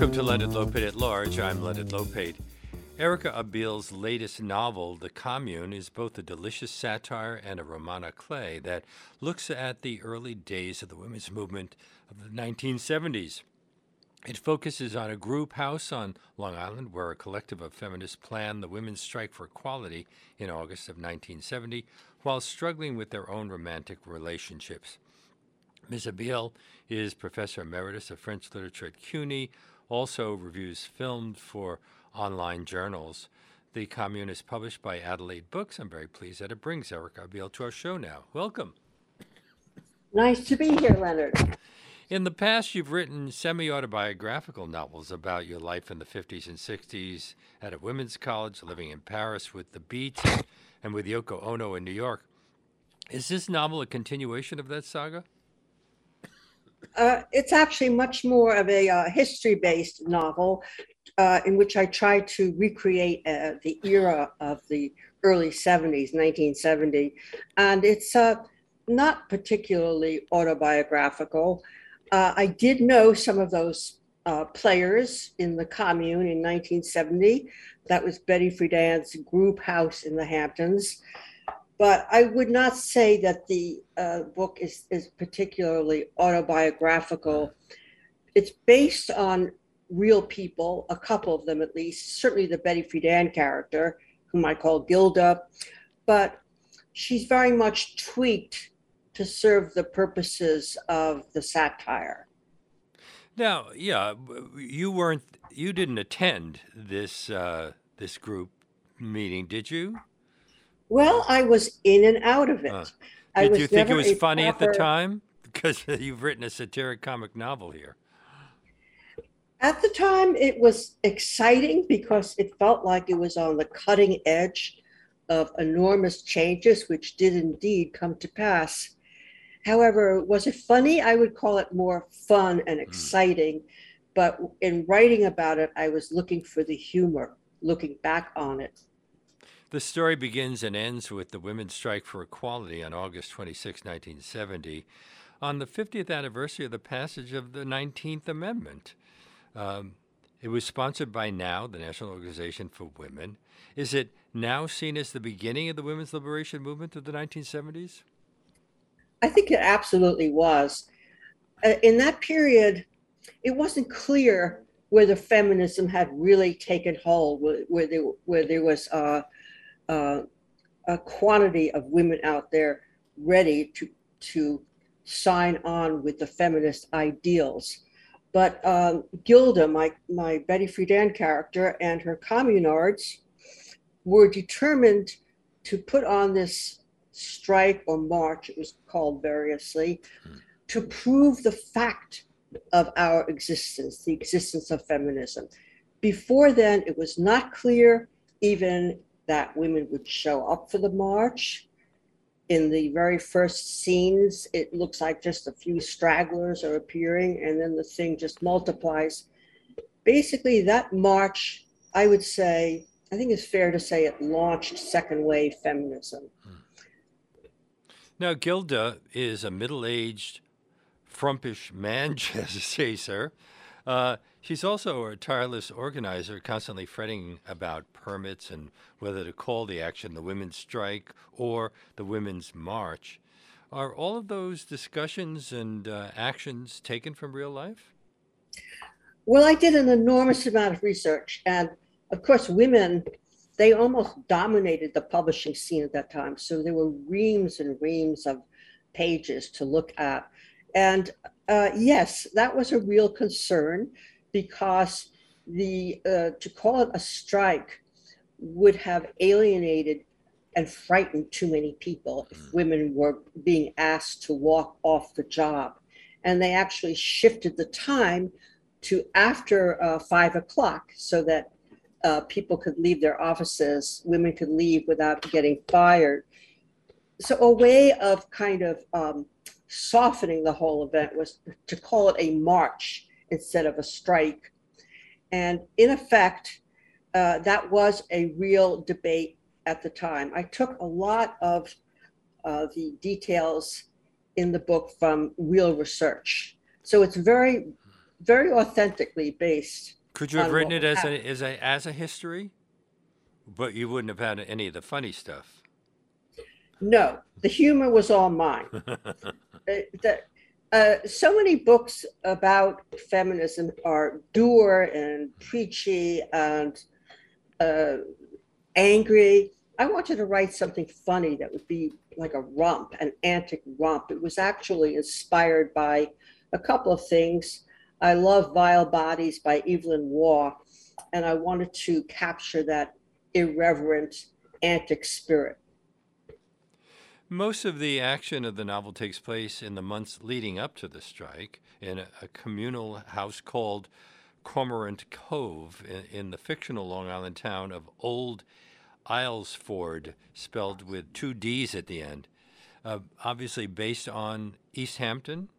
Welcome to Leonard Lopate at Large. I'm Leonard Lopate. Erica Abeel's latest novel, The Commune, is both a delicious satire and a roman à clef that looks at the early days of the women's movement of the 1970s. It focuses on a group house on Long Island where a collective of feminists planned the women's strike for equality in August of 1970 while struggling with their own romantic relationships. Ms. Abeel is Professor Emeritus of French Literature at CUNY, also reviews filmed for online journals. The Commune is published by Adelaide Books. I'm very pleased that it brings Erica Abeel to our show now. Welcome. Nice to be here, Leonard. In the past, you've written semi autobiographical novels about your life in the 50s and 60s at a women's college, living in Paris with the Beats and with Yoko Ono in New York. Is this novel a continuation of that saga? Uh, it's actually much more of a uh, history based novel uh, in which I try to recreate uh, the era of the early 70s, 1970. And it's uh, not particularly autobiographical. Uh, I did know some of those players in the commune in 1970. That was Betty Friedan's group house in the Hamptons but I would not say that the uh, book is, is particularly autobiographical. It's based on real people, a couple of them at least, certainly the Betty Friedan character, whom I call Gilda, but she's very much tweaked to serve the purposes of the satire. Now, yeah, you weren't, you didn't attend this uh, this group meeting, did you? Well, I was in and out of it. Uh, did you think it was funny proper... at the time? Because you've written a satiric comic novel here. At the time, it was exciting because it felt like it was on the cutting edge of enormous changes, which did indeed come to pass. However, was it funny? I would call it more fun and hmm. exciting. Mm. But in writing about it, I was looking for the humor, looking back on it. The story begins and ends with the women's strike for equality on August 26, 1970, on the 50th anniversary of the passage of the 19th Amendment. Um, it was sponsored by NOW, the National Organization for Women. Is it now seen as the beginning of the women's liberation movement of the 1970s? I think it absolutely was. Uh, in that period, it wasn't clear whether feminism had really taken hold, there, where there was uh, uh, a quantity of women out there ready to to sign on with the feminist ideals. But um, Gilda, my, my Betty Friedan character, and her communards were determined to put on this strike or march, it was called variously, to prove the fact of our existence, the existence of feminism. Before then, it was not clear, even that women would show up for the march. In the very first scenes, it looks like just a few stragglers are appearing, and then the thing just multiplies. Basically, that march, I would say, I think it's fair to say it launched second wave feminism. Now, Gilda is a middle aged, frumpish man chaser. Uh, She's also a tireless organizer, constantly fretting about permits and whether to call the action the women's strike or the women's march. Are all of those discussions and uh, actions taken from real life? Well, I did an enormous amount of research. And of course, women, they almost dominated the publishing scene at that time. So there were reams and reams of pages to look at. And uh, yes, that was a real concern because the uh, to call it a strike would have alienated and frightened too many people if mm. women were being asked to walk off the job. And they actually shifted the time to after uh, five o'clock so that uh, people could leave their offices, women could leave without getting fired. So, a way of kind of um, softening the whole event was to call it a march instead of a strike. And in effect, uh, that was a real debate at the time. I took a lot of uh, the details in the book from real research. So it's very very authentically based. Could you have written it as a, as a as a history? But you wouldn't have had any of the funny stuff. No, the humor was all mine. uh, the, uh, so many books about feminism are dour and preachy and uh, angry. I wanted to write something funny that would be like a romp, an antic romp. It was actually inspired by a couple of things. I love Vile Bodies by Evelyn Waugh, and I wanted to capture that irreverent, antic spirit. Most of the action of the novel takes place in the months leading up to the strike in a, a communal house called Cormorant Cove in, in, the fictional Long Island town of Old Aylesford, spelled with two D's at the end. Uh, obviously based on East Hampton?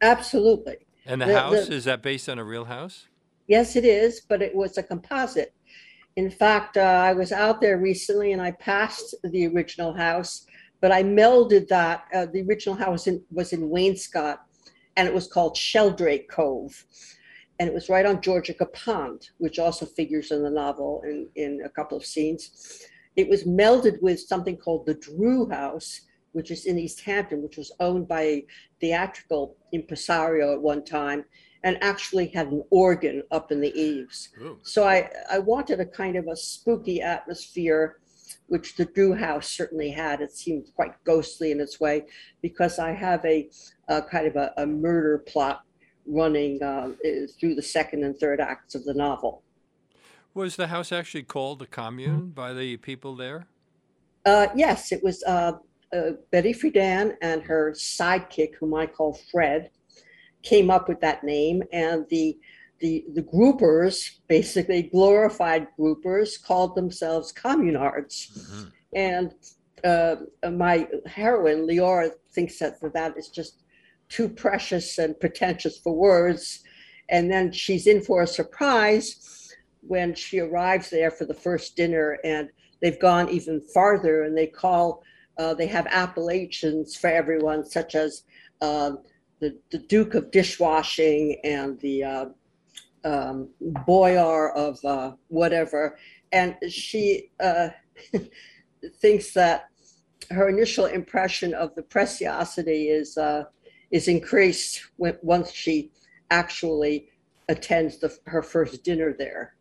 Absolutely. And the, the house, the, is that based on a real house? Yes, it is, but it was a composite. In fact, uh, I was out there recently and I passed the original house but I melded that. Uh, the original house in, was in Wainscott, and it was called Sheldrake Cove, and it was right on Georgica Pond, which also figures in the novel in, in a couple of scenes. It was melded with something called the Drew House, which is in East Hampton, which was owned by a theatrical impresario at one time and actually had an organ up in the eaves. Ooh. So I, I wanted a kind of a spooky atmosphere which the Drew House certainly had. It seemed quite ghostly in its way because I have a, a kind of a, a, murder plot running uh, through the second and third acts of the novel. Was the house actually called the commune by the people there? Uh, yes, it was uh, uh Betty Friedan and her sidekick, whom I call Fred, came up with that name, and the the, the groupers, basically glorified groupers, called themselves communards. Mm-hmm. And uh, my heroine, Leora, thinks that that is just too precious and pretentious for words. And then she's in for a surprise when she arrives there for the first dinner, and they've gone even farther and they call, uh, they have appellations for everyone, such as uh, the, the Duke of Dishwashing and the uh, um, Boyar of uh, whatever, and she uh, thinks that her initial impression of the preciosity is uh, is increased when, once she actually attends the, her first dinner there.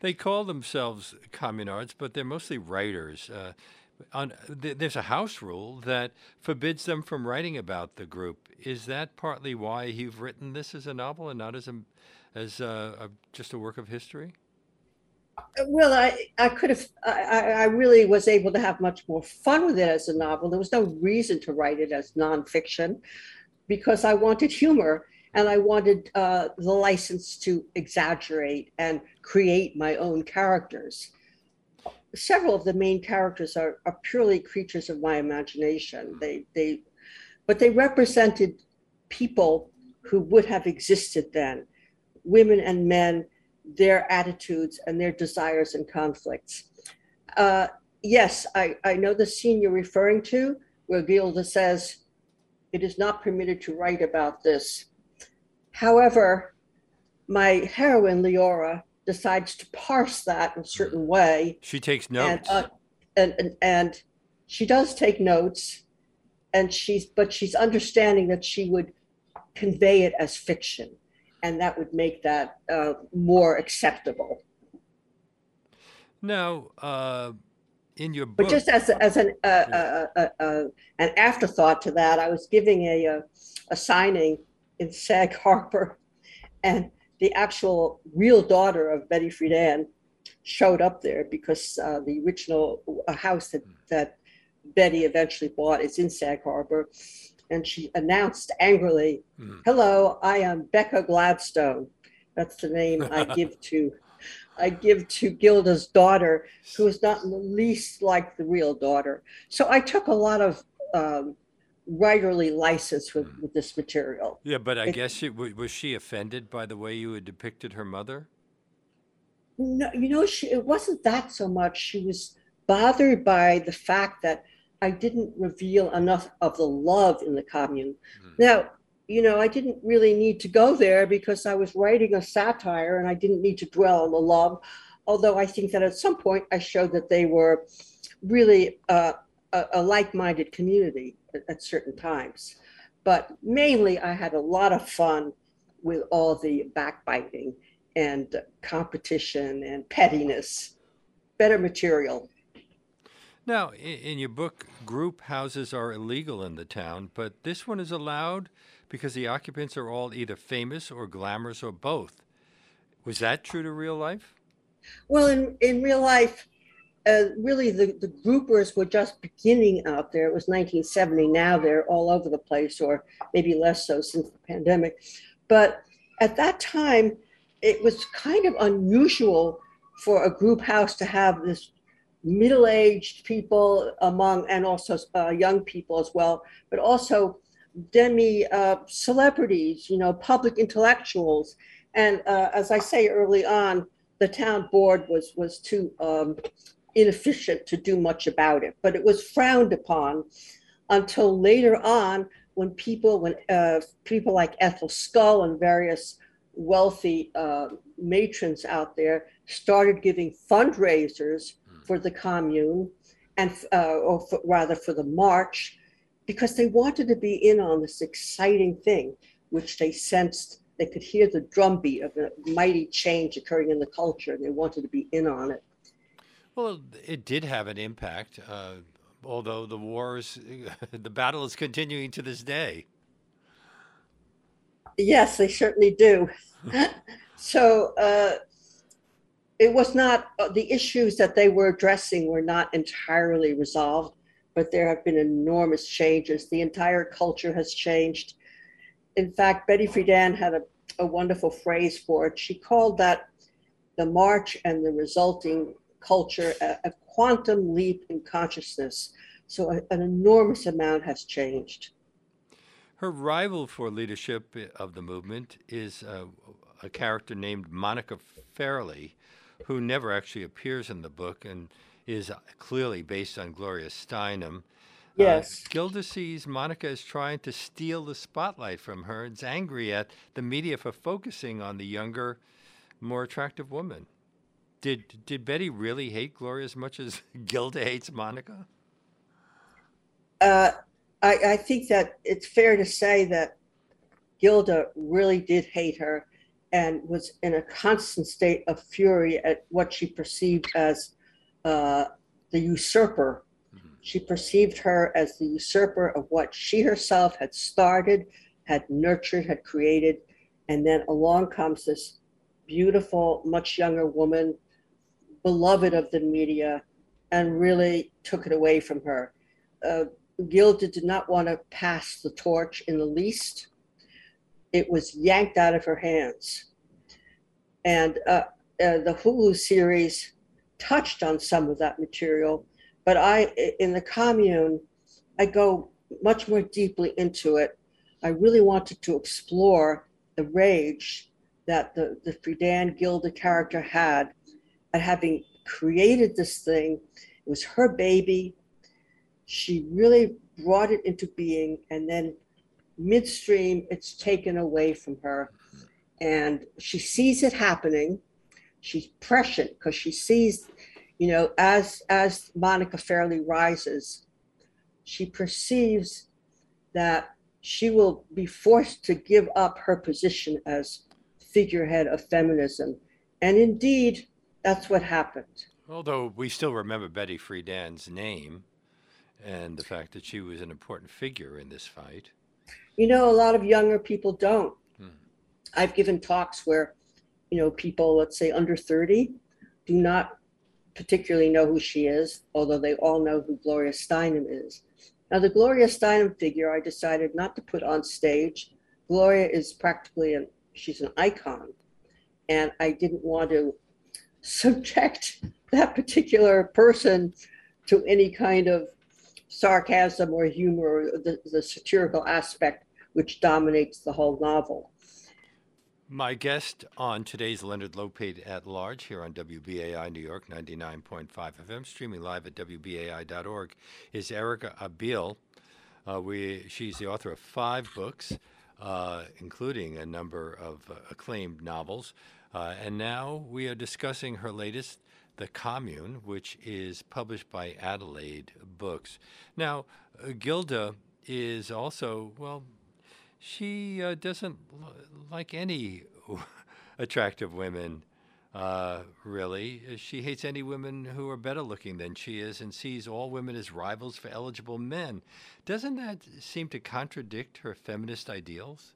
They call themselves communards, but they're mostly writers. Uh, on, th- there's a house rule that forbids them from writing about the group. Is that partly why you've written this as a novel and not as a as a, just a work of history? Well, I, I could have, I, I really was able to have much more fun with it as a novel. There was no reason to write it as nonfiction because I wanted humor and I wanted uh, the license to exaggerate and create my own characters. Several of the main characters are, are purely creatures of my imagination. They, they, but they represented people who would have existed then women and men, their attitudes and their desires and conflicts. Uh, yes, I, I know the scene you're referring to where Gilda says, it is not permitted to write about this. However, my heroine, Leora, decides to parse that in a certain way. She takes notes. And, uh, and, and, and she does take notes and she's but she's understanding that she would convey it as fiction and that would make that uh, more acceptable. Now, uh, in your book, but just as as an uh, uh, uh, uh, an afterthought to that, I was giving a a, a signing in Sag Harbor, and the actual real daughter of Betty Friedan showed up there because the original house that that Betty eventually bought is in Sag Harbor, and she announced angrily, mm. "Hello, I am Becca Gladstone." That's the name I give to I give to Gilda's daughter, who is not in the least like the real daughter. So I took a lot of um, writerly license with, mm. with this material. Yeah, but I it, guess she, was she offended by the way you had depicted her mother? No, you know, she, it wasn't that so much. She was bothered by the fact that I didn't reveal enough of the love in the commune. Mm. Now, you know, I didn't really need to go there because I was writing a satire and I didn't need to dwell on the love. Although I think that at some point I showed that they were really uh, a, a like minded community at, at certain times. But mainly, I had a lot of fun with all the backbiting and competition and pettiness. Better material. Now, in your book, group houses are illegal in the town, but this one is allowed because the occupants are all either famous or glamorous or both. Was that true to real life? Well, in, in real life, uh, really the, the groupers were just beginning out there. It was 1970. Now they're all over the place, or maybe less so since the pandemic. But at that time, it was kind of unusual for a group house to have this middle-aged people among and also uh, young people as well but also demi uh, celebrities you know public intellectuals and uh, as i say early on the town board was was too um, inefficient to do much about it but it was frowned upon until later on when people when uh, people like ethel scull and various wealthy uh, matrons out there started giving fundraisers. For the commune and uh, or for, rather for the march because they wanted to be in on this exciting thing which they sensed they could hear the drumbeat of a mighty change occurring in the culture and they wanted to be in on it well it did have an impact uh, although the wars the battle is continuing to this day Yes, they certainly do. so uh, it was not, uh, the issues that they were addressing were not entirely resolved, but there have been enormous changes. The entire culture has changed. In fact, Betty Friedan had a, a wonderful phrase for it. She called that the march and the resulting culture a, a quantum leap in consciousness. So a, an enormous amount has changed. Her rival for leadership of the movement is uh, a character named Monica Fairley, who never actually appears in the book and is clearly based on Gloria Steinem. Uh, yes. Uh, Gilda sees Monica is trying to steal the spotlight from her and is angry at the media for focusing on the younger, more attractive woman. Did did Betty really hate Gloria as much as Gilda hates Monica? Uh, I, I think that it's fair to say that Gilda really did hate her and was in a constant state of fury at what she perceived as uh, the usurper. Mm-hmm. She perceived her as the usurper of what she herself had started, had nurtured, had created. And then along comes this beautiful, much younger woman, beloved of the media, and really took it away from her. Uh, Gilda did not want to pass the torch in the least. It was yanked out of her hands. And uh, uh, the Hulu series touched on some of that material, but I, in the commune, I go much more deeply into it. I really wanted to explore the rage that the, the Friedan Gilda character had at having created this thing. It was her baby she really brought it into being and then midstream it's taken away from her. And she sees it happening. She's prescient because she sees you know as as monica fairley rises she perceives that she will be forced to give up her position as figurehead of feminism. And indeed that's what happened. Although we still remember betty friedan's name and the fact that she was an important figure in this fight. You know, a lot of younger people don't. Hmm. I've given talks where, you know, people, let's say under 30, do not particularly know who she is, although they all know who Gloria Steinem is. Now, the Gloria Steinem figure, I decided not to put on stage. Gloria is practically an she's an icon, and I didn't want to subject that particular person to any kind of sarcasm or humor, or the, the satirical aspect which dominates the whole novel. My guest on today's Leonard Lopate at Large here on WBAI New York 99.5 FM, streaming live at WBAI.org, is Erica Abeel. Uh, we, she's the author of five books. uh, including a number of uh, acclaimed novels. Uh, and now we are discussing her latest, The Commune, which is published by Adelaide Books. Now, uh, Gilda is also, well, she uh, doesn't l- like any attractive women. Uh, really, she hates any women who are better looking than she is and sees all women as rivals for eligible men. Doesn't that seem to contradict her feminist ideals?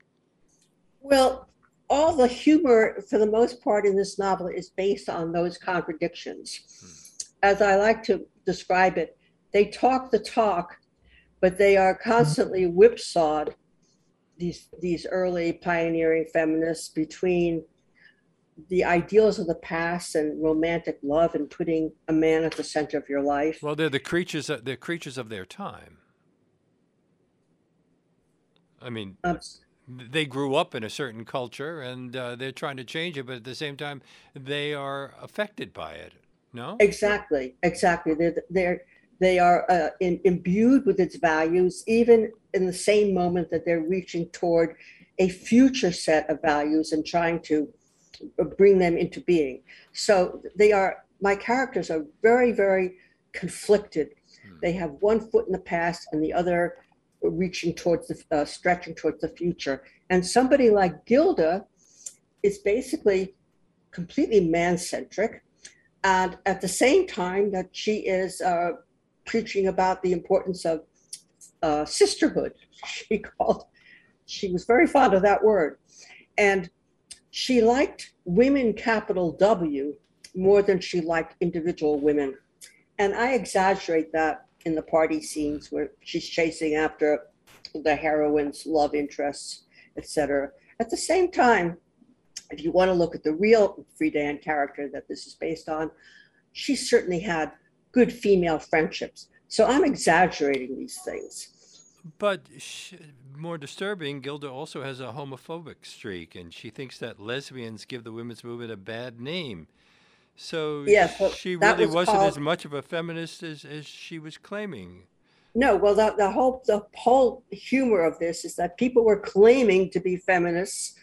Well, all the humor, for the most part, in this novel is based on those contradictions. As I like to describe it, they talk the talk, but they are constantly whipsawed. These these early pioneering feminists between the ideals of the past and romantic love and putting a man at the center of your life. Well, they're the creatures. Of, they're creatures of their time. I mean, Um, they grew up in a certain culture and uh, they're trying to change it, but at the same time, they are affected by it. No. Exactly, exactly. They're, they're they are uh, in, imbued with its values, even in the same moment that they're reaching toward a future set of values and trying to bring them into being. So they are. My characters are very, very conflicted. Hmm. They have one foot in the past and the other reaching towards the uh, stretching towards the future. And somebody like Gilda is basically completely man-centric, and at the same time that she is uh, preaching about the importance of uh, sisterhood. She called. She was very fond of that word, and she liked women, capital W, more than she liked individual women. And I exaggerate that in the party scenes where she's chasing after the heroine's love interests, etc. At the same time, if you want to look at the real Friedan character that this is based on, she certainly had good female friendships. So I'm exaggerating these things. But sh- more disturbing, Gilda also has a homophobic streak, and she thinks that lesbians give the women's movement a bad name. So Yes, well, she really was wasn't as much of a feminist as, as she was claiming. No, well, the, the whole the whole humor of this is that people were claiming to be feminists,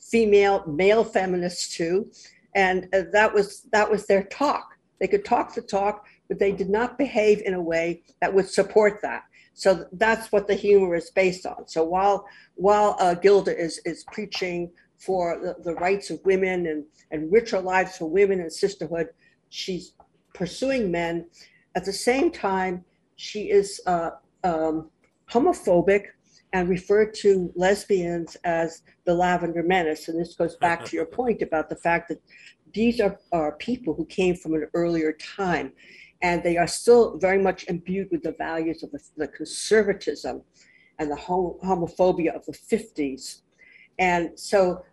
female, male feminists too, and uh, that was that was their talk. They could talk the talk, but they did not behave in a way that would support that. So that's what the humor is based on. So while while uh, Gilda is is preaching for the, the rights of women and and richer lives for women and sisterhood, she's pursuing men. At the same time, she is uh, um, homophobic and referred to lesbians as the lavender menace. And this goes back to your point about the fact that these are, are people who came from an earlier time and they are still very much imbued with the values of the, the conservatism and the homophobia of the 50s. And so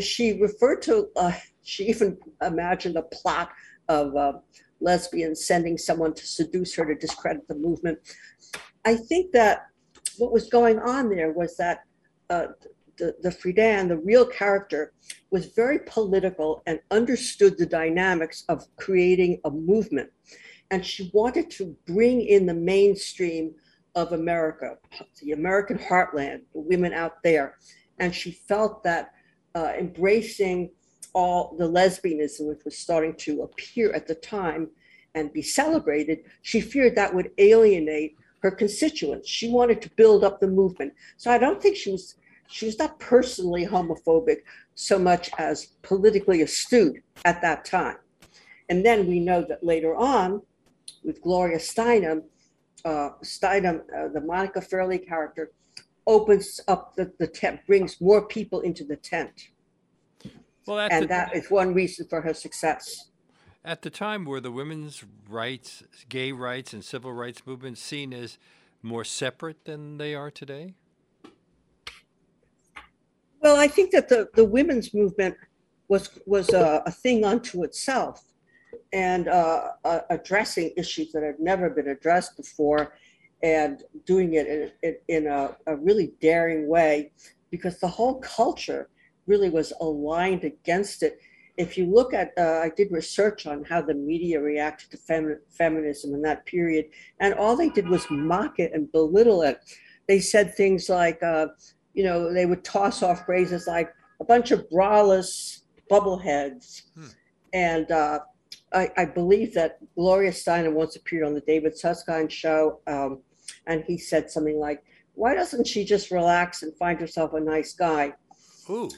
she referred to, uh, she even imagined a plot of uh, lesbians sending someone to seduce her to discredit the movement. I think that what was going on there was that uh, the, the Friedan, the real character, was very political and understood the dynamics of creating a movement. And she wanted to bring in the mainstream of America, the American heartland, the women out there. And she felt that uh, embracing all the lesbianism, which was starting to appear at the time and be celebrated, she feared that would alienate her constituents. She wanted to build up the movement. So I don't think she was she was not personally homophobic so much as politically astute at that time. And then we know that later on, with Gloria Steinem, uh, Steinem, uh, the Monica Fairley character, opens up the, the tent, brings more people into the tent. Well, And the, that is one reason for her success. at the time, were the women's rights, gay rights, and civil rights movements seen as more separate than they are today? Well, I think that the, the women's movement was was a, a thing unto itself, and uh, uh, addressing issues that had never been addressed before, and doing it in, in, in a, a really daring way, because the whole culture really was aligned against it. If you look at, uh, I did research on how the media reacted to femi- feminism in that period, and all they did was mock it and belittle it. They said things like, uh, you know, they would toss off phrases like a bunch of braless bubbleheads. Hmm. And uh, I, I, believe that Gloria Steinem once appeared on the David Susskind show, um, and he said something like, "Why doesn't she just relax and find herself a nice guy?" Ooh.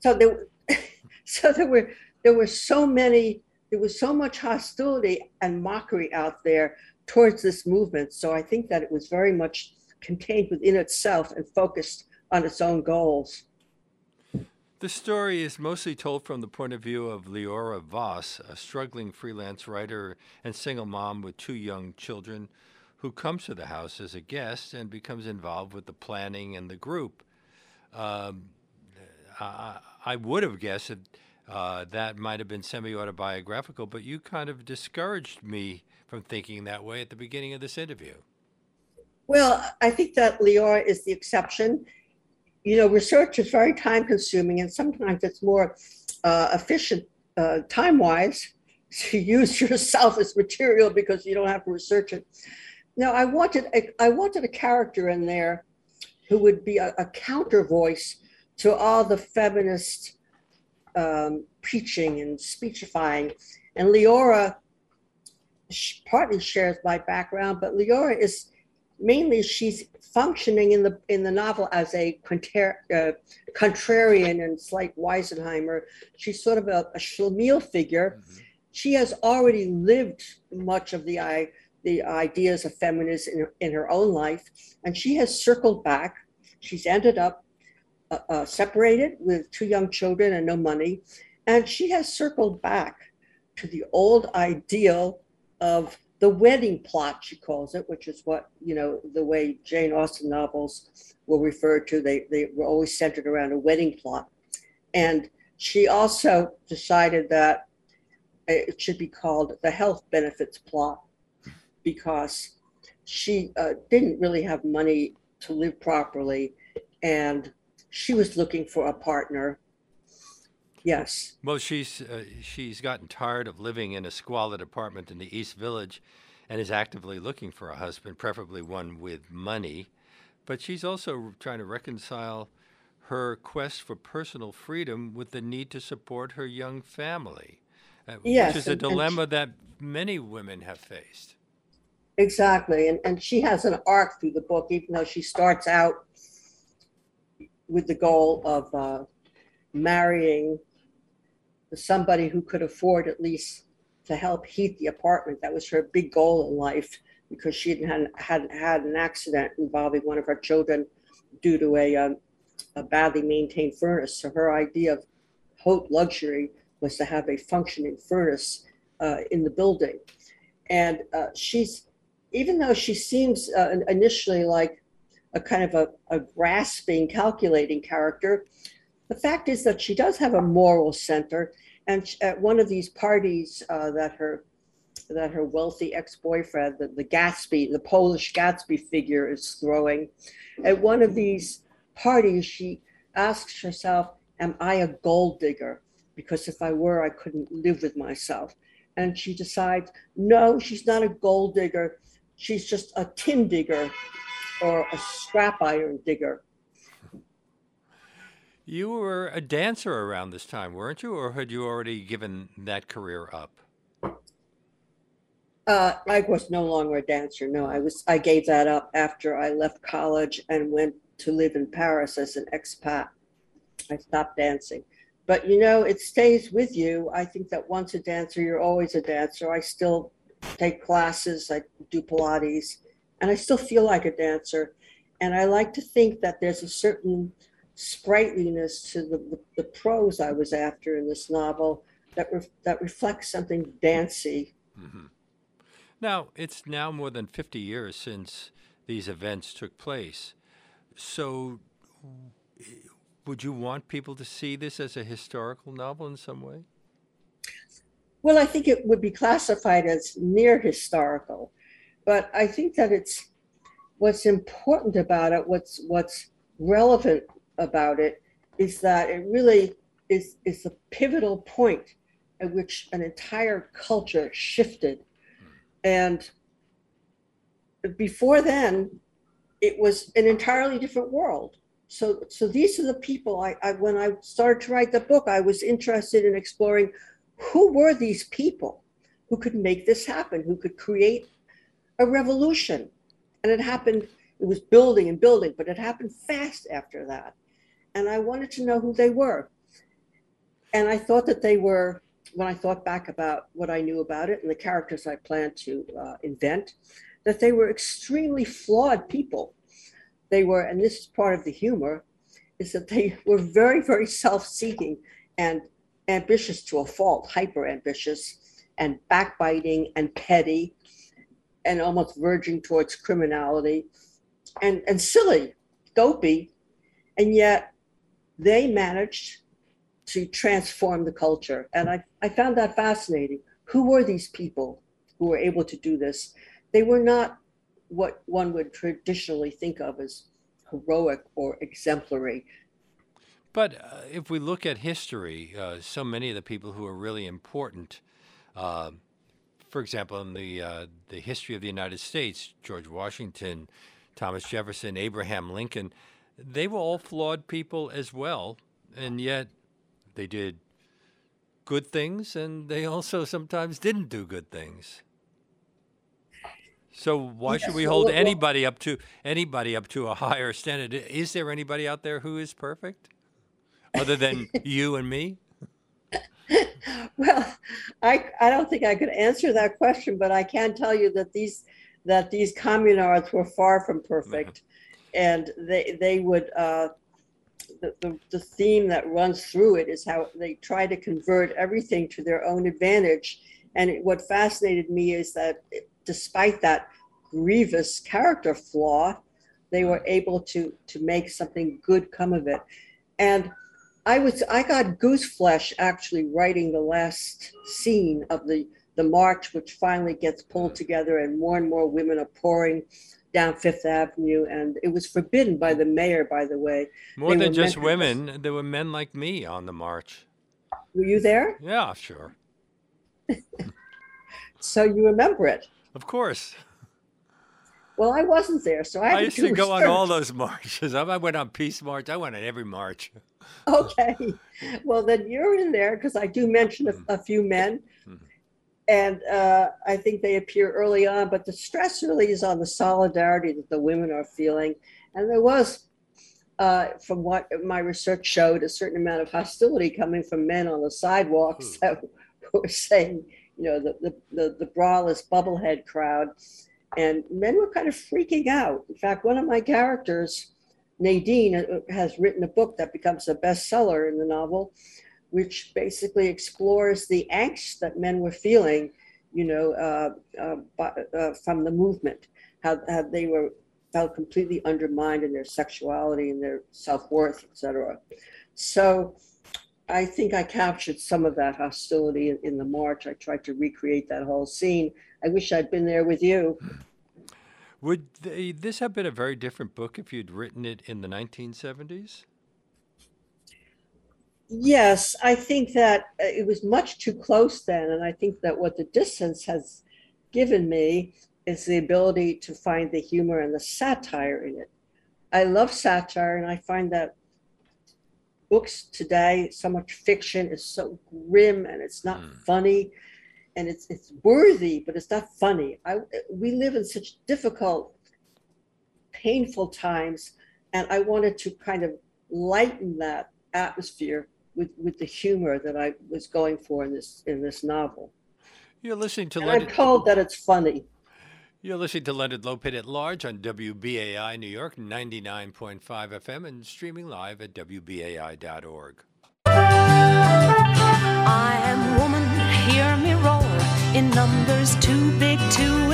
So there, so there were there were so many, there was so much hostility and mockery out there towards this movement. So I think that it was very much contained within itself and focused on its own goals. The story is mostly told from the point of view of Leora Voss, a struggling freelance writer and single mom with two young children who comes to the house as a guest and becomes involved with the planning and the group. Um, I, I, would have guessed that uh, that might have been semi autobiographical, but you kind of discouraged me from thinking that way at the beginning of this interview. Well, I think that Leora is the exception you know, research is very time consuming and sometimes it's more uh, efficient uh, time wise to use yourself as material because you don't have to research it. Now, I wanted a, I wanted a character in there who would be a, a counter voice to all the feminist um, preaching and speechifying. And Leora partly shares my background, but Leora is mainly she's functioning in the in the novel as a uh, contrarian and slight Weisenheimer. She's sort of a, a schlemiel figure. Mm-hmm. She has already lived much of the I, the ideas of feminism in, in her own life, and she has circled back. She's ended up uh, uh, separated with two young children and no money, and she has circled back to the old ideal of the wedding plot, she calls it, which is what, you know, the way Jane Austen novels were referred to. They, they were always centered around a wedding plot. And she also decided that it should be called the health benefits plot because she uh, didn't really have money to live properly and she was looking for a partner Yes. Well, she's uh, she's gotten tired of living in a squalid apartment in the East Village, and is actively looking for a husband, preferably one with money. But she's also trying to reconcile her quest for personal freedom with the need to support her young family, uh, yes, which is a dilemma she, that many women have faced. Exactly, and and she has an arc through the book, even though she starts out with the goal of uh, marrying somebody who could afford at least to help heat the apartment. That was her big goal in life because she hadn't had, had an accident involving one of her children due to a, um, a badly maintained furnace. So her idea of haute luxury was to have a functioning furnace uh, in the building. And uh, she's, even though she seems uh, initially like a kind of a, a grasping, calculating character, the fact is that she does have a moral center, and at one of these parties uh, that her that her wealthy ex-boyfriend, the, the Gatsby, the Polish Gatsby figure, is throwing, at one of these parties, she asks herself, "Am I a gold digger? Because if I were, I couldn't live with myself." And she decides, no, she's not a gold digger. She's just a tin digger or a scrap iron digger. You were a dancer around this time, weren't you, or had you already given that career up? Uh, I was no longer a dancer. No, I was. I gave that up after I left college and went to live in Paris as an expat. I stopped dancing, but you know, it stays with you. I think that once a dancer, you're always a dancer. I still take classes. I do Pilates, and I still feel like a dancer. And I like to think that there's a certain sprightliness to the, the, the prose I was after in this novel that, re- that reflects something dancy. Mm-hmm. Now, it's now more than 50 years since these events took place. So, would you want people to see this as a historical novel in some way? Well, I think it would be classified as near historical, but I think that it's what's important about it, what's what's relevant about it is that it really is, is a pivotal point at which an entire culture shifted. And before then, it was an entirely different world. so so these are the people I, I when I started to write the book, I was interested in exploring who were these people who could make this happen, who could create a revolution. And it happened, it was building and building, but it happened fast after that. And I wanted to know who they were. And I thought that they were, when I thought back about what I knew about it and the characters I planned to uh, invent, that they were extremely flawed people. They were, and this is part of the humor, is that they were very, very self seeking and ambitious to a fault, hyper ambitious and backbiting and petty and almost verging towards criminality and, and silly, dopey. And yet they managed to transform the culture. And I, I found that fascinating. Who were these people who were able to do this? They were not what one would traditionally think of as heroic or exemplary. But uh, if we look at history, uh, so many of the people who are really important, uh, for example, in the uh, the history of the United States, George Washington, Thomas Jefferson, Abraham Lincoln, they were all flawed people as well, and yet they did good things, and they also sometimes didn't do good things. So why yes, should we hold well, anybody up to anybody up to a higher standard? Is there anybody out there who is perfect? Other than you and me? well, I I don't think I could answer that question, but I can tell you that these that these communards were far from perfect, and they they would. Uh, the, the, the theme that runs through it is how they try to convert everything to their own advantage. And it, what fascinated me is that despite that grievous character flaw, they were able to to make something good come of it. And I was I got goose flesh actually writing the last scene of the the march, which finally gets pulled together, and more and more women are pouring down Fifth Avenue, and it was forbidden by the mayor, by the way. More they than just women, there were men like me on the march. Were you there? Yeah, sure. so you remember it? Of course. Well, I wasn't there, so I, I used to go on all those marches. I went on Peace March. I went on every march. okay. Well, then you're in there because I do mention a, mm-hmm. a few men. Mm-hmm. And uh, I think they appear early on, but the stress really is on the solidarity that the women are feeling. And there was, uh, from what my research showed, a certain amount of hostility coming from men on the sidewalks that were saying, you know, the, the, the, the braless bubblehead crowd. And men were kind of freaking out. In fact, one of my characters, Nadine uh, has written a book that becomes a bestseller in the novel, which basically explores the angst that men were feeling, you know, uh, uh, uh, from the movement, how, how they were felt completely undermined in their sexuality and their self worth, etc. So, I think I captured some of that hostility in the march. I tried to recreate that whole scene. I wish I'd been there with you. Would they, this have been a very different book if you'd written it in the 1970s? Yes, I think that uh, it was much too close then. And I think that what the distance has given me is the ability to find the humor and the satire in it. I love satire, and I find that books today, so much fiction is so grim and it's not mm. funny and it's it's worthy, but it's not funny. I we live in such difficult, painful times, and I wanted to kind of lighten that atmosphere with with the humor that I was going for in this in this novel. You're listening to. And I'm told that it's funny. You're listening to Leonard Lopate at Large on WBAI New York 99.5 FM and streaming live at WBAI.org. I am woman, hear me roar in numbers too big to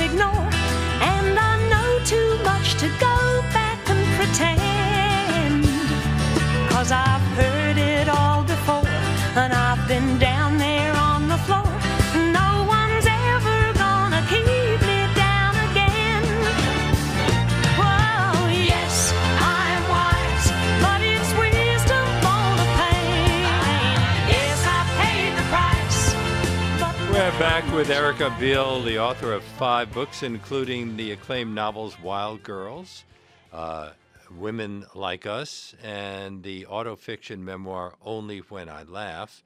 with Erica Abeel, the author of five books, including the acclaimed novels Wild Girls. Uh, Women Like Us and the autofiction memoir Only When I Laugh.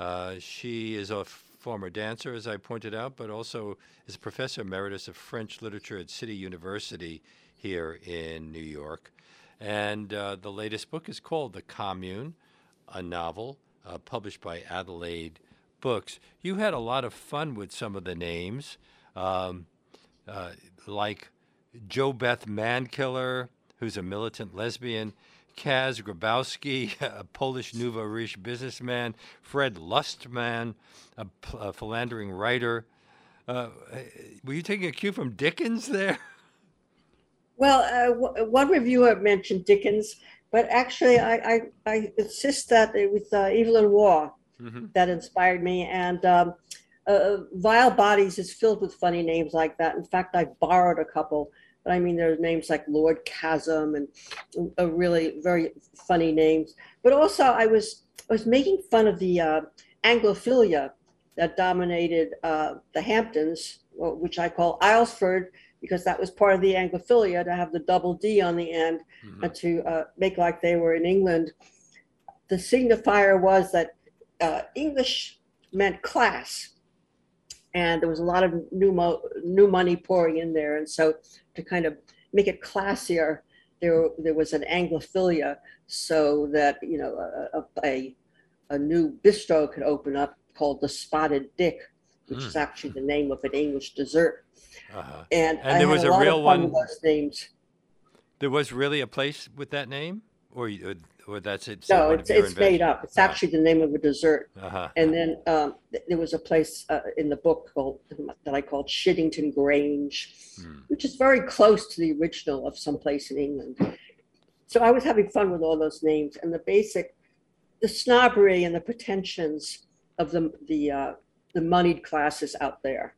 Uh, she is a former dancer, as I pointed out, but also is a professor emeritus of French literature at City University here in New York. And uh, the latest book is called The Commune, a novel uh, published by Adelaide Books. You had a lot of fun with some of the names, um, uh, like JoBeth Mankiller, who's a militant lesbian, Kaz Grabowski, a Polish Nouveau Riche businessman, Fred Lustman, a, a philandering writer. Uh, were you taking a cue from Dickens there? Well, uh, w- one reviewer mentioned Dickens, but actually, I, I, I insist that it was uh, Evelyn Waugh mm-hmm. that inspired me. And um, uh, Vile Bodies is filled with funny names like that. In fact, I borrowed a couple. But I mean, there's names like Lord Chasm and uh, really very funny names. But also, I was I was making fun of the uh, Anglophilia that dominated uh, the Hamptons, which I call Islesford because that was part of the Anglophilia to have the double D on the end mm-hmm. and to uh, make like they were in England. The signifier was that uh, English meant class, and there was a lot of new mo- new money pouring in there, and so to kind of make it classier, there there was an Anglophilia, so that you know a, a, a new bistro could open up called the Spotted Dick, which mm. is actually the name of an English dessert. Uh-huh. And, and there was a, a real one. those names. There was really a place with that name, or or that's it? No, it's, it's made up. It's actually the name of a dessert. Uh-huh. And then um, th- there was a place uh, in the book called that I called Shittington Grange, hmm. which is very close to the original of some place in England. So I was having fun with all those names and the basic, the snobbery and the pretensions of the the uh, the moneyed classes out there.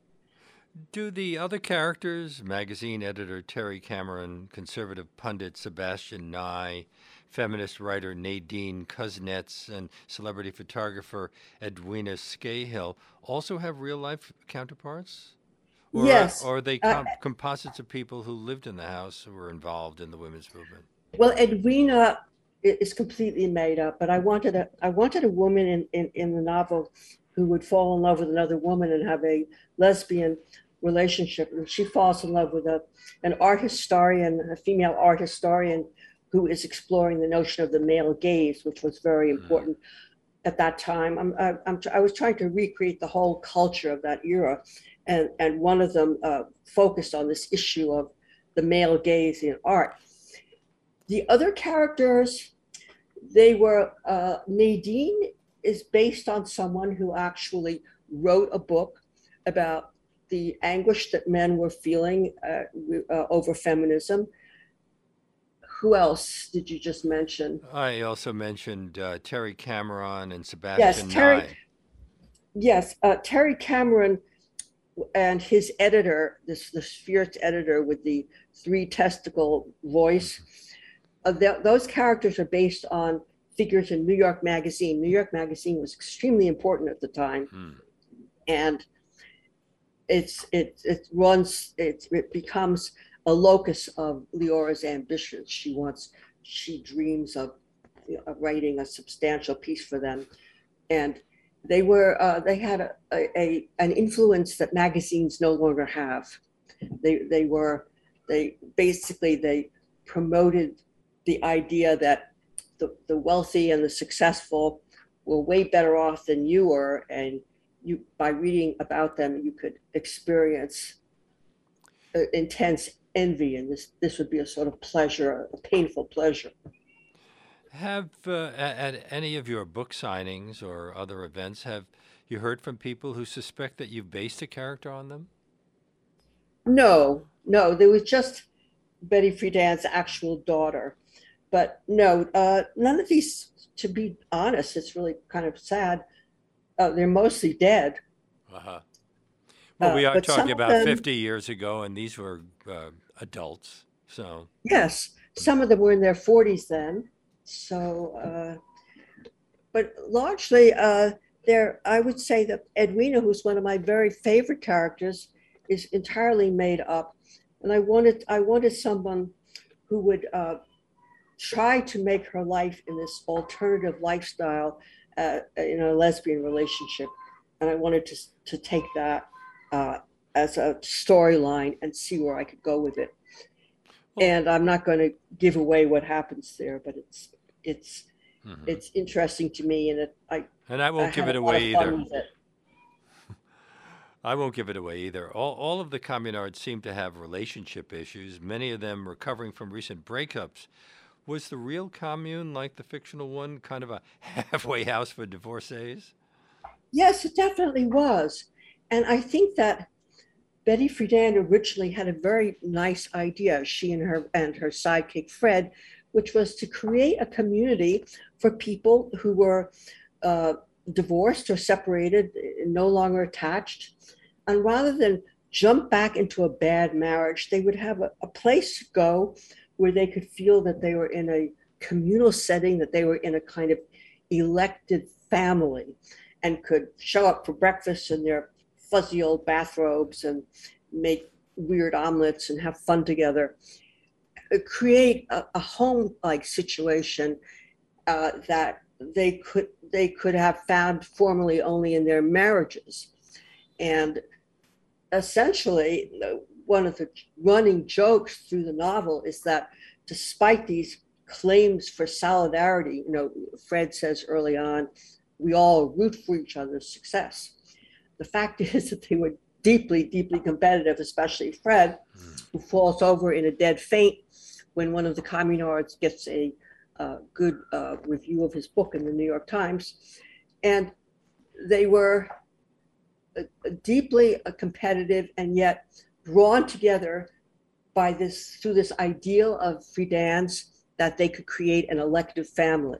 Do the other characters, magazine editor Terry Cameron, conservative pundit Sebastian Nye, feminist writer Nadine Kuznets, and celebrity photographer Edwina Scahill, also have real life counterparts? Or yes. Are, or are they uh, com- uh, composites of people who lived in the house who were involved in the women's movement? Well, Edwina is completely made up, but I wanted a I wanted a woman in, in, in the novel who would fall in love with another woman and have a lesbian relationship. And she falls in love with a, an art historian, a female art historian who is exploring the notion of the male gaze, which was very mm-hmm. important at that time. I'm, I, I'm, I was trying to recreate the whole culture of that era. And, and one of them uh, focused on this issue of the male gaze in art. The other characters, they were, uh, Nadine is based on someone who actually wrote a book about the anguish that men were feeling uh, uh, over feminism. Who else did you just mention? I also mentioned uh, Terry Cameron and Sebastian yes, Terry, Nye. Yes, uh, Terry Cameron and his editor, this the Spheres editor with the three testicle voice. Mm-hmm. those characters are based on figures in New York Magazine. New York Magazine was extremely important at the time, hmm. and it's it it runs it it becomes a locus of Leora's ambitions. She wants she dreams of, of writing a substantial piece for them, and they were uh, they had a, a, an influence that magazines no longer have. They they were they basically they promoted the idea that the, the wealthy and the successful were way better off than you were and you by reading about them you could experience intense envy and this this would be a sort of pleasure a painful pleasure have uh, at any of your book signings or other events have you heard from people who suspect that you've based a character on them no no there was just betty friedan's actual daughter but no, uh, none of these. To be honest, it's really kind of sad. Uh, they're mostly dead. Uh-huh. Well, we uh, are talking about them, 50 years ago, and these were uh, adults. So yes, some of them were in their 40s then. So, uh, but largely, uh, there, I would say that Edwina, who's one of my very favorite characters, is entirely made up. And I wanted, I wanted someone who would uh, tried to make her life in this alternative lifestyle uh, in a lesbian relationship. And I wanted to, to take that uh, as a storyline and see where I could go with it. And I'm not going to give away what happens there, but it's it's mm-hmm. it's interesting to me, and it, I and I won't I give it away either. I won't give it away either. All, all of the communards seem to have relationship issues, many of them recovering from recent breakups. Was the real commune, like the fictional one, kind of a halfway house for divorcees? Yes, it definitely was. And I think that Betty Friedan originally had a very nice idea, she and her and her sidekick Fred, which was to create a community for people who were uh, divorced or separated, no longer attached. And rather than jump back into a bad marriage, they would have a, a place to go where they could feel that they were in a communal setting, that they were in a kind of elected family and could show up for breakfast in their fuzzy old bathrobes and make weird omelets and have fun together. Uh, create a, a home like situation uh, that they could they could have found formerly only in their marriages and essentially one of the running jokes through the novel is that despite these claims for solidarity, you know, Fred says early on, we all root for each other's success. The fact is that they were deeply, deeply competitive, especially Fred, who falls over in a dead faint when one of the communards gets a uh, good uh, review of his book in the New York Times. And they were uh, deeply competitive and yet drawn together by this through this ideal of Friedan's that they could create an elective family.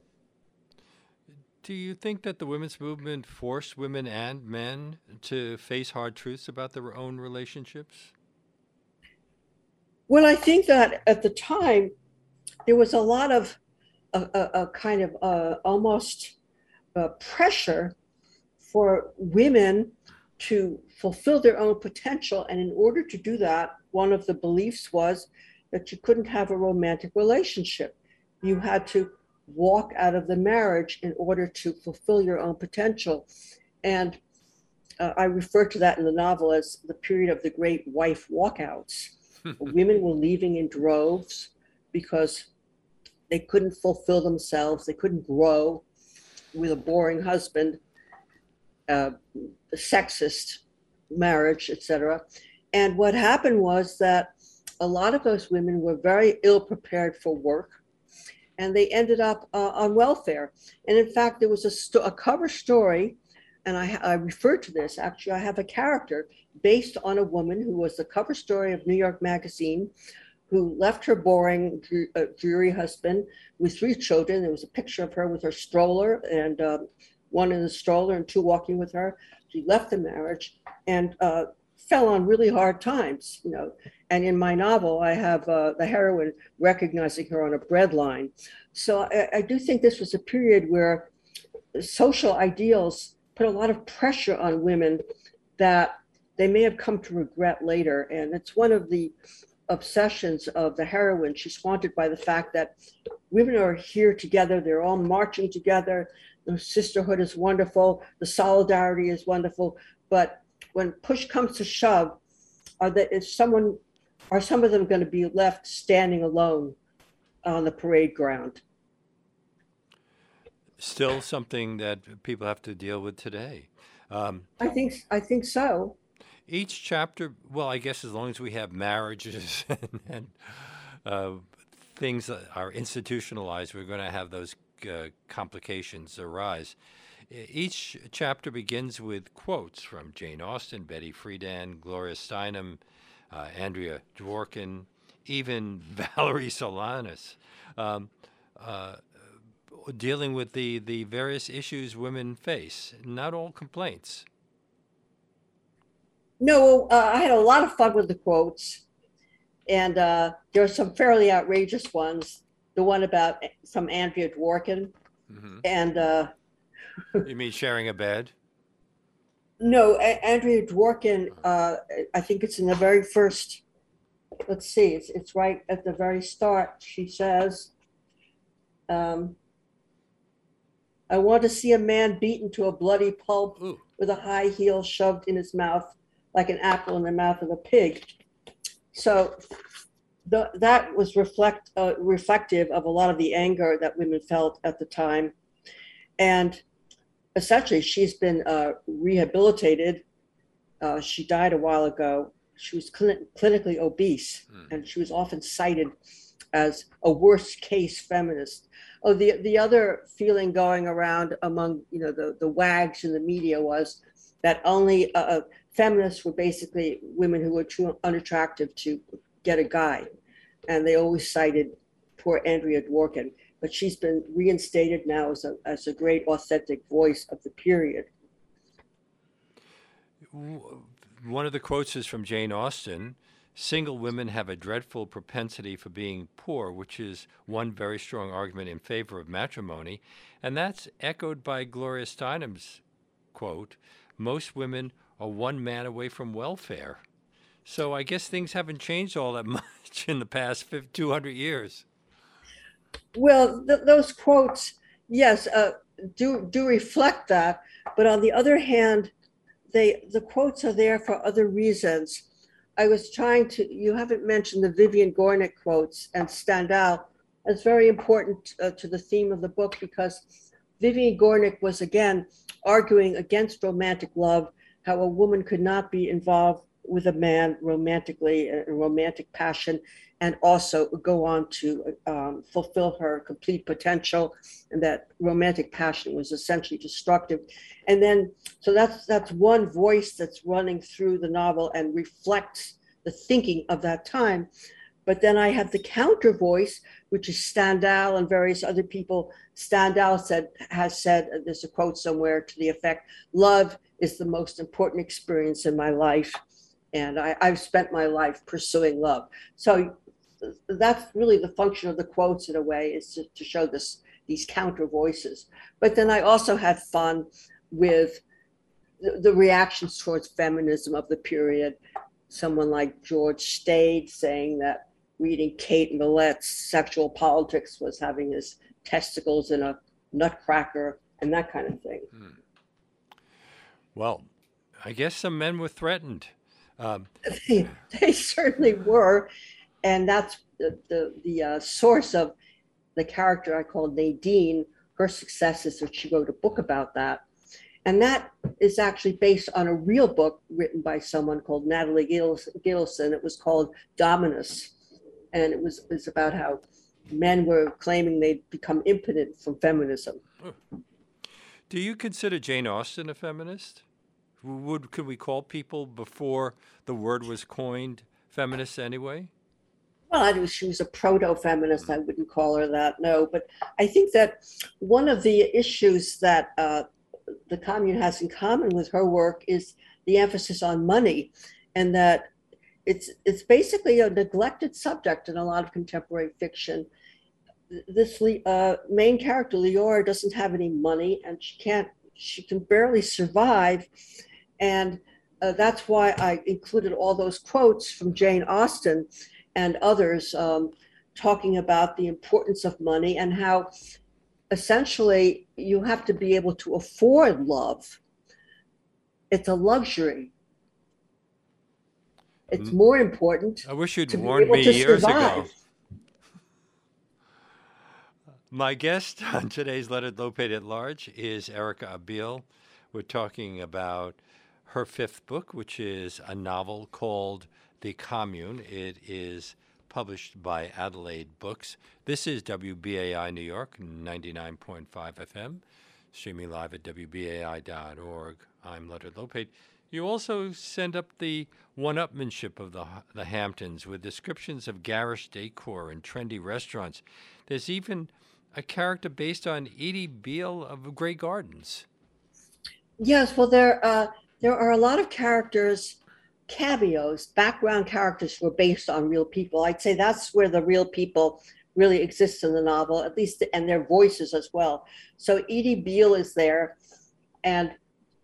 Do you think that the women's movement forced women and men to face hard truths about their own relationships? Well, I think that at the time there was a lot of a, a, a kind of uh, almost uh, pressure for women to fulfill their own potential. And in order to do that, one of the beliefs was that you couldn't have a romantic relationship. You had to walk out of the marriage in order to fulfill your own potential. And uh, I refer to that in the novel as the period of the great wife walkouts. Women were leaving in droves because they couldn't fulfill themselves, they couldn't grow with a boring husband, uh, sexist marriage, etc. And what happened was that a lot of those women were very ill prepared for work and they ended up uh, on welfare. And in fact, there was a, sto- a cover story, and I, I refer to this actually. I have a character based on a woman who was the cover story of New York Magazine, who left her boring, uh, dreary husband with three children. There was a picture of her with her stroller and um, one in the stroller and two walking with her. She left the marriage and uh, fell on really hard times, you know. And in my novel, I have uh, the heroine recognizing her on a breadline. So I, I do think this was a period where social ideals put a lot of pressure on women that they may have come to regret later. And it's one of the obsessions of the heroine. She's haunted by the fact that women are here together, they're all marching together. The sisterhood is wonderful, the solidarity is wonderful. But when push comes to shove, are that is someone are some of them going to be left standing alone on the parade ground? Still something that people have to deal with today. Um, I think I think so. Each chapter, well, I guess as long as we have marriages and, and uh, things that are institutionalized, we're going to have those uh, complications arise. Each chapter begins with quotes from Jane Austen, Betty Friedan, Gloria Steinem, uh, Andrea Dworkin, even Valerie Solanas, um, uh, dealing with the, the various issues women face. Not all complaints. No, uh, I had a lot of fun with the quotes, and uh, there are some fairly outrageous ones. The one about from Andrea Dworkin, mm-hmm. and uh, you mean sharing a bed? No, a- Andrea Dworkin, uh, I think it's in the very first, let's see, it's, it's right at the very start. She says, Um, I want to see a man beaten to a bloody pulp Ooh. with a high heel shoved in his mouth like an apple in the mouth of a pig. So that was reflect uh, reflective of a lot of the anger that women felt at the time, and essentially she's been uh, rehabilitated. Uh, she died a while ago. She was clin- clinically obese, Hmm. and she was often cited as a worst case feminist. Oh, the the other feeling going around among you know the the wags in the media was that only uh, uh, feminists were basically women who were too unattractive to get a guy, and they always cited poor Andrea Dworkin. But she's been reinstated now as a as a great authentic voice of the period. One of the quotes is from Jane Austen Single women have a dreadful propensity for being poor, which is one very strong argument in favor of matrimony. And that's echoed by Gloria Steinem's quote Most women are one man away from welfare. So I guess things haven't changed all that much in the past 200 years. Well, th- those quotes, yes, uh, do do reflect that. But on the other hand, they the quotes are there for other reasons. I was trying to. You haven't mentioned the Vivian Gornick quotes and Stendhal. That's very important uh, to the theme of the book because Vivian Gornick was again arguing against romantic love, how a woman could not be involved with a man romantically, a romantic passion, and also go on to um, fulfill her complete potential. And that romantic passion was essentially destructive. And then so that's that's one voice that's running through the novel and reflects the thinking of that time. But then i have the counter voice which is Stendhal and various other people. Stendhal said has said there's a quote somewhere to the effect love is the most important experience in my life and I, I've spent my life pursuing love. So that's really the function of the quotes in a way is to, to show this these counter voices. But then i also had fun with the, the reactions towards feminism of the period. Someone like george stade saying that reading kate millett's sexual politics was having his testicles in a nutcracker and that kind of thing. Hmm. Well, I guess some men were threatened. Um, they, they certainly were and that's the the, the uh, source of the character I called Nadine. Her successes that she wrote a book about that, and that is actually based on a real book written by someone called Natalie Gillis- Gilson. It was called Dominus, and it was was about how men were claiming they'd become impotent from feminism. Do you consider Jane Austen a feminist? Would could we call people before the word was coined feminists anyway? Well, I she was a proto feminist. I wouldn't call her that, no. But I think that one of the issues that uh, the commune has in common with her work is the emphasis on money, and that it's it's basically a neglected subject in a lot of contemporary fiction. This uh, main character, Leora, doesn't have any money, and she can't. She can barely survive, and uh, that's why I included all those quotes from Jane Austen and others um, talking about the importance of money and how essentially you have to be able to afford love. It's a luxury. It's Mm. more important I wish you'd warned me years ago. My guest on today's Leonard Lopate at Large is Erica Abeel. We're talking about her fifth book, which is a novel called The Commune. It is published by Adelaide Books. This is WBAI New York, 99.5 FM, streaming live at WBAI.org. I'm Leonard Lopate. You also send up the one-upmanship of the, the Hamptons with descriptions of garish decor and trendy restaurants. There's even a character based on Edie Beale of Grey Gardens. Yes, well, there uh, there are a lot of characters, cameos, background characters who are based on real people. I'd say that's where the real people really exist in the novel, at least, and their voices as well. So Edie Beale is there, and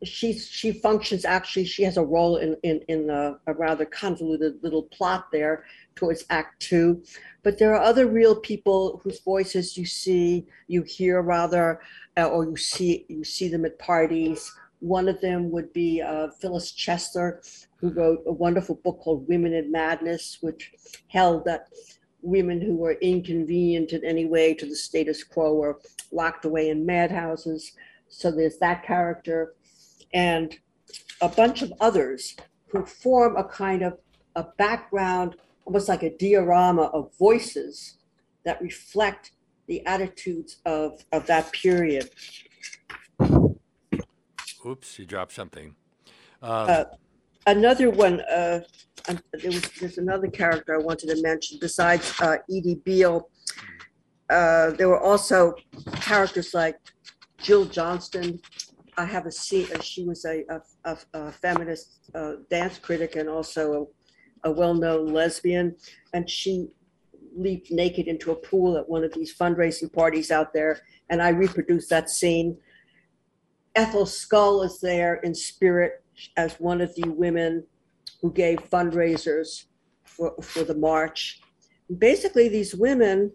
she she functions actually. She has a role in in in a, a rather convoluted little plot there towards Act Two. But there are other real people whose voices you see, you hear rather, uh, or you see you see them at parties. One of them would be uh, Phyllis Chesler, who wrote a wonderful book called Women in Madness, which held that women who were inconvenient in any way to the status quo were locked away in madhouses. So there's that character, and a bunch of others who form a kind of a background, almost like a diorama of voices that reflect the attitudes of, of that period. Oops, you dropped something. Um, uh, another one, uh, there was, there's another character I wanted to mention besides uh, Edie Beale. Uh, there were also characters like Jill Johnston. I have a scene. Uh, she was a, a, a feminist uh, dance critic and also a, a well-known lesbian, and she leaped naked into a pool at one of these fundraising parties out there, and I reproduced that scene. Ethel Scull is there in spirit as one of the women who gave fundraisers for, for the march. Basically, these women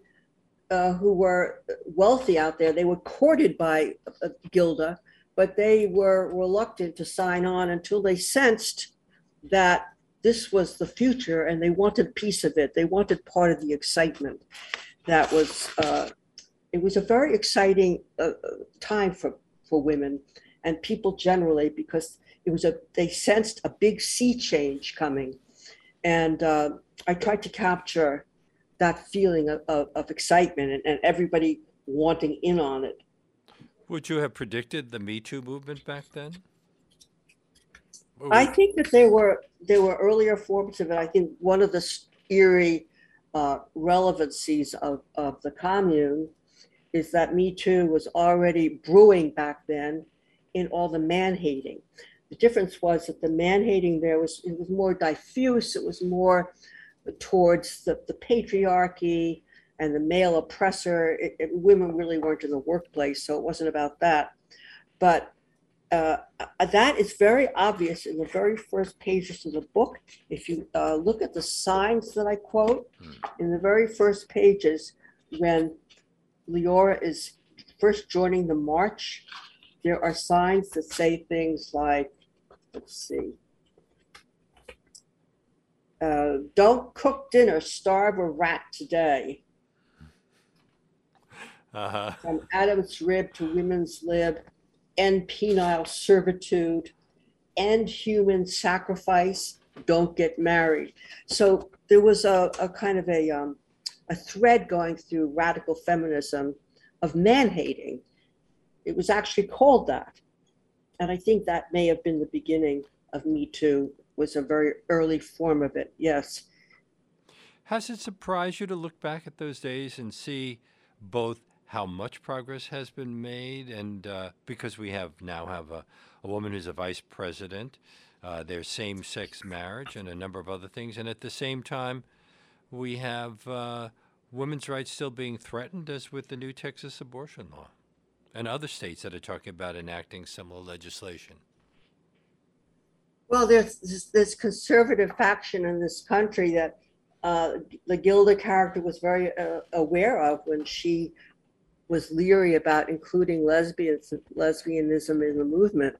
uh, who were wealthy out there, they were courted by uh, Gilda, but they were reluctant to sign on until they sensed that this was the future and they wanted a piece of it. They wanted part of the excitement. That was, uh, it was a very exciting uh, time for, for women and people generally because it was a, they sensed a big sea change coming. And uh, I tried to capture that feeling of, of, of excitement and, and everybody wanting in on it. Would you have predicted the Me Too movement back then? I think that there were there were earlier forms of it. I think one of the eerie uh, relevancies of, of the commune is that Me Too was already brewing back then in all the man hating. The difference was that the man hating there was it was more diffuse. It was more towards the, the patriarchy and the male oppressor. It, it, women really weren't in the workplace, so it wasn't about that. But uh, uh, that is very obvious in the very first pages of the book. If you uh, look at the signs that I quote in the very first pages, when Leora is first joining the march, there are signs that say things like, let's see, uh, don't cook dinner, starve a rat today. Uh-huh. From Adam's rib to women's lib, end penile servitude, end human sacrifice, don't get married. So there was a, a kind of a, um, a thread going through radical feminism of man hating. It was actually called that. And I think that may have been the beginning of Me Too was a very early form of it. Yes. Has it surprised you to look back at those days and see both how much progress has been made, and uh, because we have now have a, a woman who's a vice president, uh, there's same-sex marriage and a number of other things, and at the same time, we have uh, women's rights still being threatened, as with the new Texas abortion law, and other states that are talking about enacting similar legislation. Well, there's this, this conservative faction in this country that uh, the Gilda character was very uh, aware of when she was leery about including lesbians, lesbianism in the movement.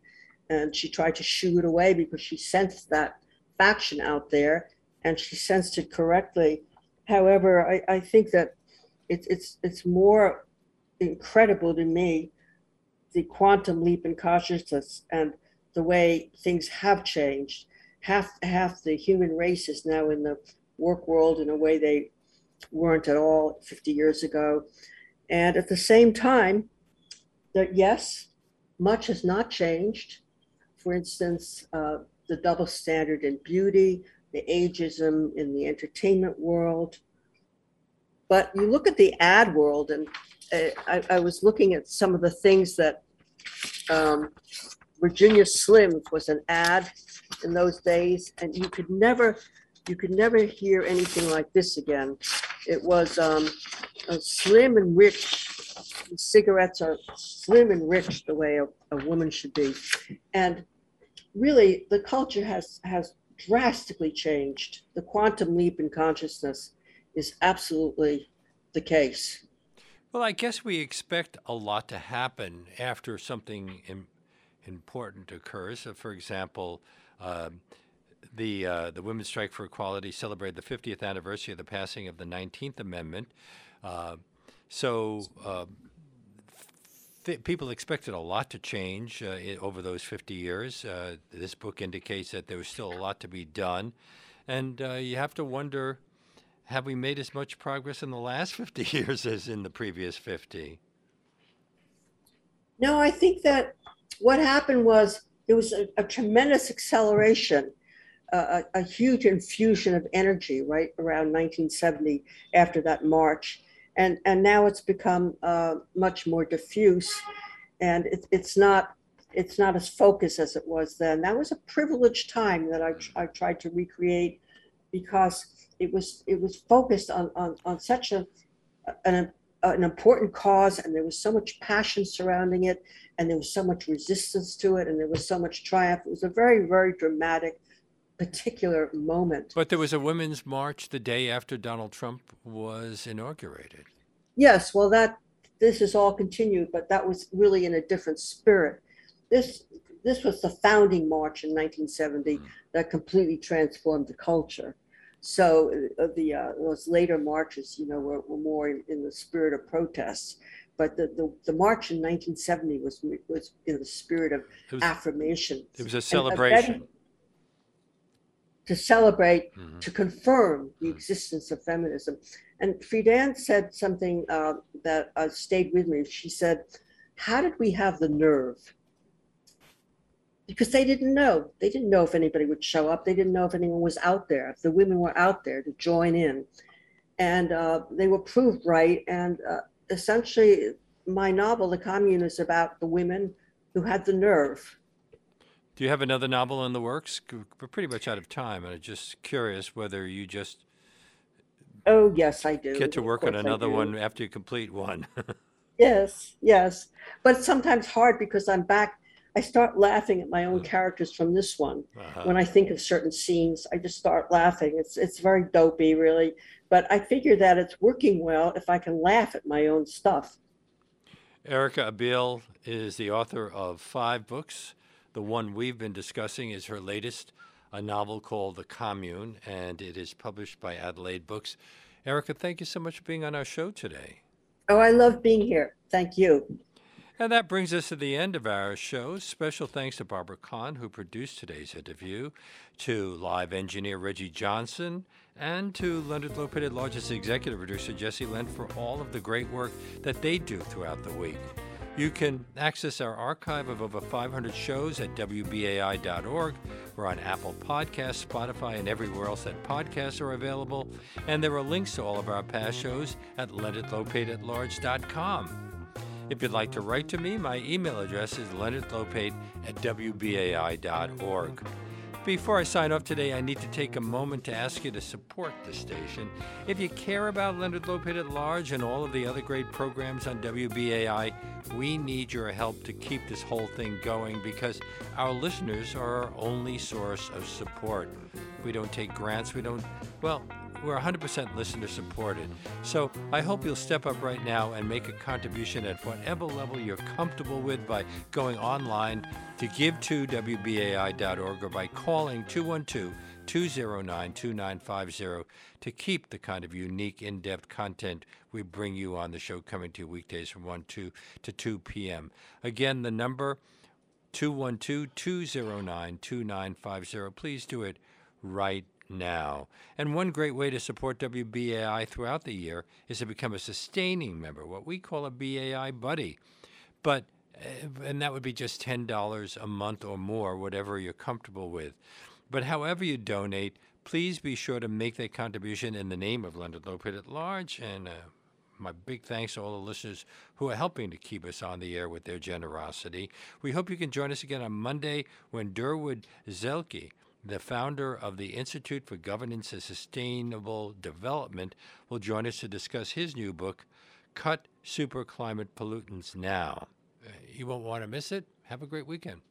And she tried to shoo it away because she sensed that faction out there and she sensed it correctly. However, I, I think that it's, it's, it's more incredible to me the quantum leap in consciousness and the way things have changed. Half half the human race is now in the work world in a way they weren't at all 50 years ago. And at the same time, that yes, much has not changed. For instance, uh, the double standard in beauty, the ageism in the entertainment world. But you look at the ad world, and uh, I, I, was looking at some of the things that um, Virginia Slims was an ad in those days, and you could never, you could never hear anything like this again. It was um, slim and rich. Cigarettes are slim and rich the way a, a woman should be, and really the culture has has drastically changed. The quantum leap in consciousness is absolutely the case. Well, I guess we expect a lot to happen after something Im- important occurs. So for example, uh, the uh, the Women's Strike for Equality celebrated the 50th anniversary of the passing of the 19th Amendment. Uh, so uh, th- people expected a lot to change uh, over those 50 years. Uh, this book indicates that there was still a lot to be done, and uh, you have to wonder: Have we made as much progress in the last 50 years as in the previous 50? No, I think that what happened was there was a, a tremendous acceleration, a, a huge infusion of energy right around 1970 after that march. And, and now it's become uh, much more diffuse and it, it's not it's not as focused as it was then. That was a privileged time that I, I tried to recreate because it was it was focused on, on, on such a an, an important cause and there was so much passion surrounding it and there was so much resistance to it and there was so much triumph. It was a very, very dramatic, particular moment. But there was a women's march the day after Donald Trump was inaugurated. Yes, well, that this is all continued, but that was really in a different spirit. This this was the founding march in 1970 that completely transformed the culture. So uh, the uh, those later marches, you know, were, were more in, in the spirit of protests. But the, the, the march in 1970 was was in the spirit of It was, affirmation it was a and celebration. To celebrate, Mhm. to confirm the Mm. existence of feminism. And Friedan said something uh, that uh, stayed with me. She said, How did we have the nerve? Because they didn't know. They didn't know if anybody would show up. They didn't know if anyone was out there, if the women were out there to join in. And uh, they were proved right. And uh, essentially, my novel, The Commune, is about the women who had the nerve Do you have another novel in the works? We're pretty much out of time, and I'm just curious whether you just Oh, yes, I do. get to work on another one after you complete one. Yes, yes. But it's sometimes hard because I'm back. I start laughing at my own Mm. characters from this one. Uh-huh. When I think of certain scenes, I just start laughing. It's it's very dopey, really. But I figure that it's working well if I can laugh at my own stuff. Erica Abeel is the author of five books. The one we've been discussing is her latest, a novel called The Commune, and it is published by Adelaide Books. Erica, thank you so much for being on our show today. Oh, I love being here. Thank you. And that brings us to the end of our show. Special thanks to Barbara Kahn, who produced today's interview, to live engineer Reggie Johnson, and to Leonard Lopate at Large's executive producer Jesse Lent for all of the great work that they do throughout the week. You can access our archive of over 500 shows at WBAI.org. We're on Apple Podcasts, Spotify, and everywhere else that podcasts are available. And there are links to all of our past shows at leonardlopateatlarge.com. If you'd like to write to me, my email address is leonardlopate at wbai.org. Before I sign off today, I need to take a moment to ask you to support the station. If you care about Leonard Lopate at Large and all of the other great programs on WBAI, we need your help to keep this whole thing going because our listeners are our only source of support. We don't take grants, we don't, well, we're 100% listener supported. So I hope you'll step up right now and make a contribution at whatever level you're comfortable with by going online to give to WBAI.org or by calling 212 209 2950 to keep the kind of unique, in depth content we bring you on the show coming to you weekdays from 1 2 to 2 p.m. Again, the number 212 209 2950. Please do it right now. And one great way to support WBAI throughout the year is to become a sustaining member, what we call a BAI buddy. But uh, and that would be just $10 a month or more, whatever you're comfortable with. But however you donate, please be sure to make that contribution in the name of Leonard Lopate at Large. And uh, my big thanks to all the listeners who are helping to keep us on the air with their generosity. We hope you can join us again on Monday when Durwood Zaelke, the founder of the Institute for Governance and Sustainable Development, will join us to discuss his new book, Cut Super Climate Pollutants Now. Uh, You won't want to miss it. Have a great weekend.